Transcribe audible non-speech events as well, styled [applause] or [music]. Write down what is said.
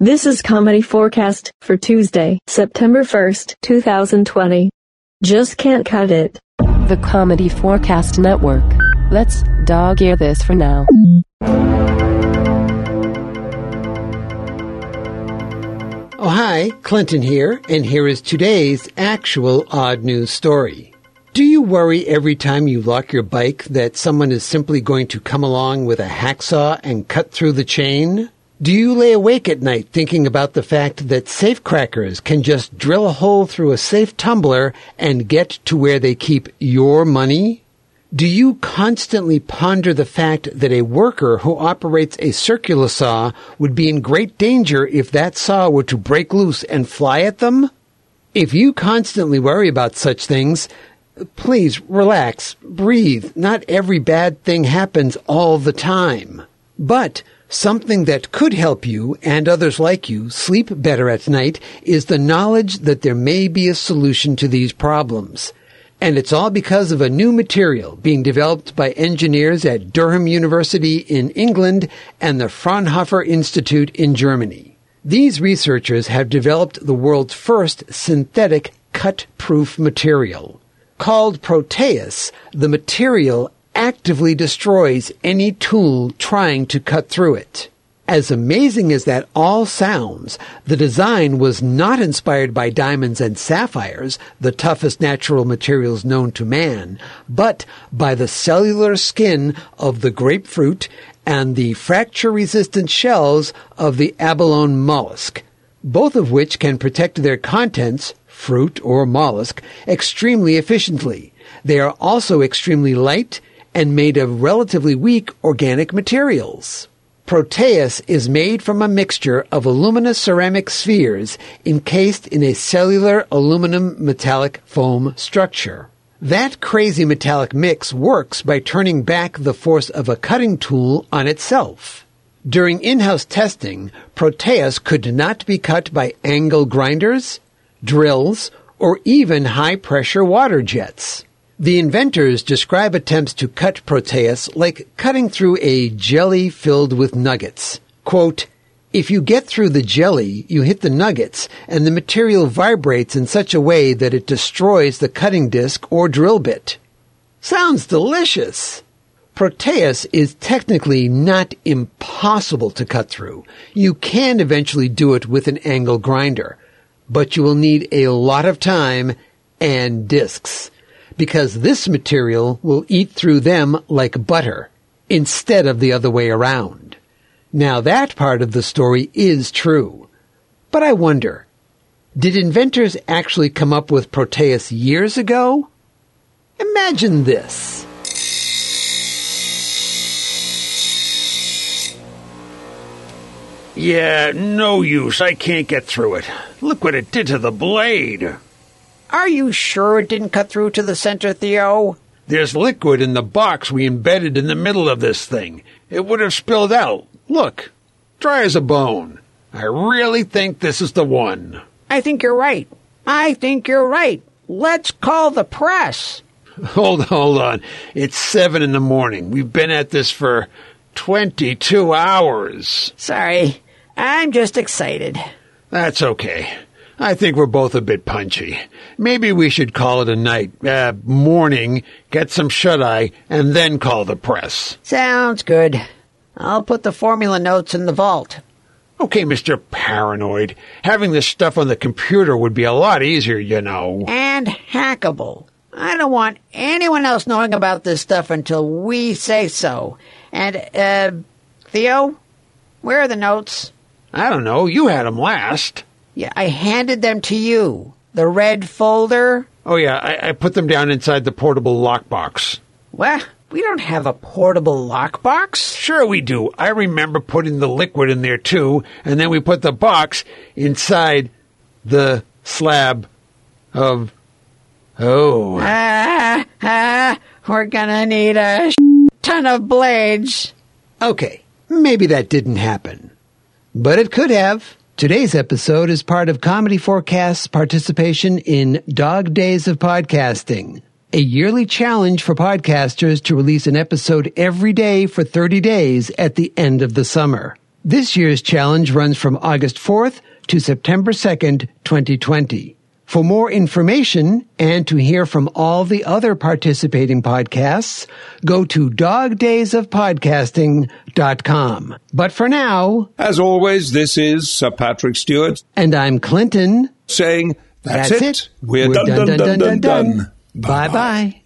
This is comedy4cast for Tuesday, September 1st, 2020. Just can't cut it. The comedy4cast Network. Let's dog ear this for now. Oh, hi, Clinton here, and here is today's actual odd news story. Do you worry every time you lock your bike that someone is simply going to come along with a hacksaw and cut through the chain? Do you lay awake at night thinking about the fact that safecrackers can just drill a hole through a safe tumbler and get to where they keep your money? Do you constantly ponder the fact that a worker who operates a circular saw would be in great danger if that saw were to break loose and fly at them? If you constantly worry about such things, please relax, breathe. Not every bad thing happens all the time. But Something that could help you and others like you sleep better at night is the knowledge that there may be a solution to these problems. And it's all because of a new material being developed by engineers at Durham University in England and the Fraunhofer Institute in Germany. These researchers have developed the world's first synthetic cut-proof material. Called Proteus, the material actively destroys any tool trying to cut through it. As amazing as that all sounds, the design was not inspired by diamonds and sapphires, the toughest natural materials known to man, but by the cellular skin of the grapefruit and the fracture-resistant shells of the abalone mollusk, both of which can protect their contents, fruit or mollusk, extremely efficiently. They are also extremely light and made of relatively weak organic materials. Proteus is made from a mixture of aluminous ceramic spheres encased in a cellular aluminum metallic foam structure. That crazy metallic mix works by turning back the force of a cutting tool on itself. During in-house testing, Proteus could not be cut by angle grinders, drills, or even high-pressure water jets. The inventors describe attempts to cut Proteus like cutting through a jelly filled with nuggets. Quote, if you get through the jelly, you hit the nuggets, and the material vibrates in such a way that it destroys the cutting disc or drill bit. Sounds delicious! Proteus is technically not impossible to cut through. You can eventually do it with an angle grinder, but you will need a lot of time and discs because this material will eat through them like butter instead of the other way around. Now that part of the story is true. But I wonder, did inventors actually come up with Proteus years ago? Imagine this. Yeah, no use. I can't get through it. Look what it did to the blade. Are you sure it didn't cut through to the center, Theo? There's liquid in the box we embedded in the middle of this thing. It would have spilled out. Look, dry as a bone. I really think this is the one. I think you're right. I think you're right. Let's call the press. [laughs] Hold, hold on. It's seven in the morning. We've been at this for 22 hours. Sorry. I'm just excited. That's okay. I think we're both a bit punchy. Maybe we should call it a night, uh, morning, get some shut eye, and then call the press. Sounds good. I'll put the formula notes in the vault. Okay, Mr. Paranoid. Having this stuff on the computer would be a lot easier, you know. And hackable. I don't want anyone else knowing about this stuff until we say so. And, uh, Theo, where are the notes? I don't know. You had them last. Yeah, I handed them to you. The red folder. Oh, yeah, I, I put them down inside the portable lockbox. What? We don't have a portable lockbox? Sure we do. I remember putting the liquid in there too, and then we put the box inside the slab of. Oh. Ah, ah, we're gonna need a ton of blades. Okay, maybe that didn't happen. But it could have. Today's episode is part of comedy4cast's participation in Dog Days of Podcasting, a yearly challenge for podcasters to release an episode every day for 30 days at the end of the summer. This year's challenge runs from August 4th to September 2nd, 2020. For more information and to hear from all the other participating podcasts, go to dogdaysofpodcasting.com. But for now, As always, this is Sir Patrick Stewart and I'm Clinton. saying, That's, That's it. it. We're, We're done, done, done, done, done. Bye bye.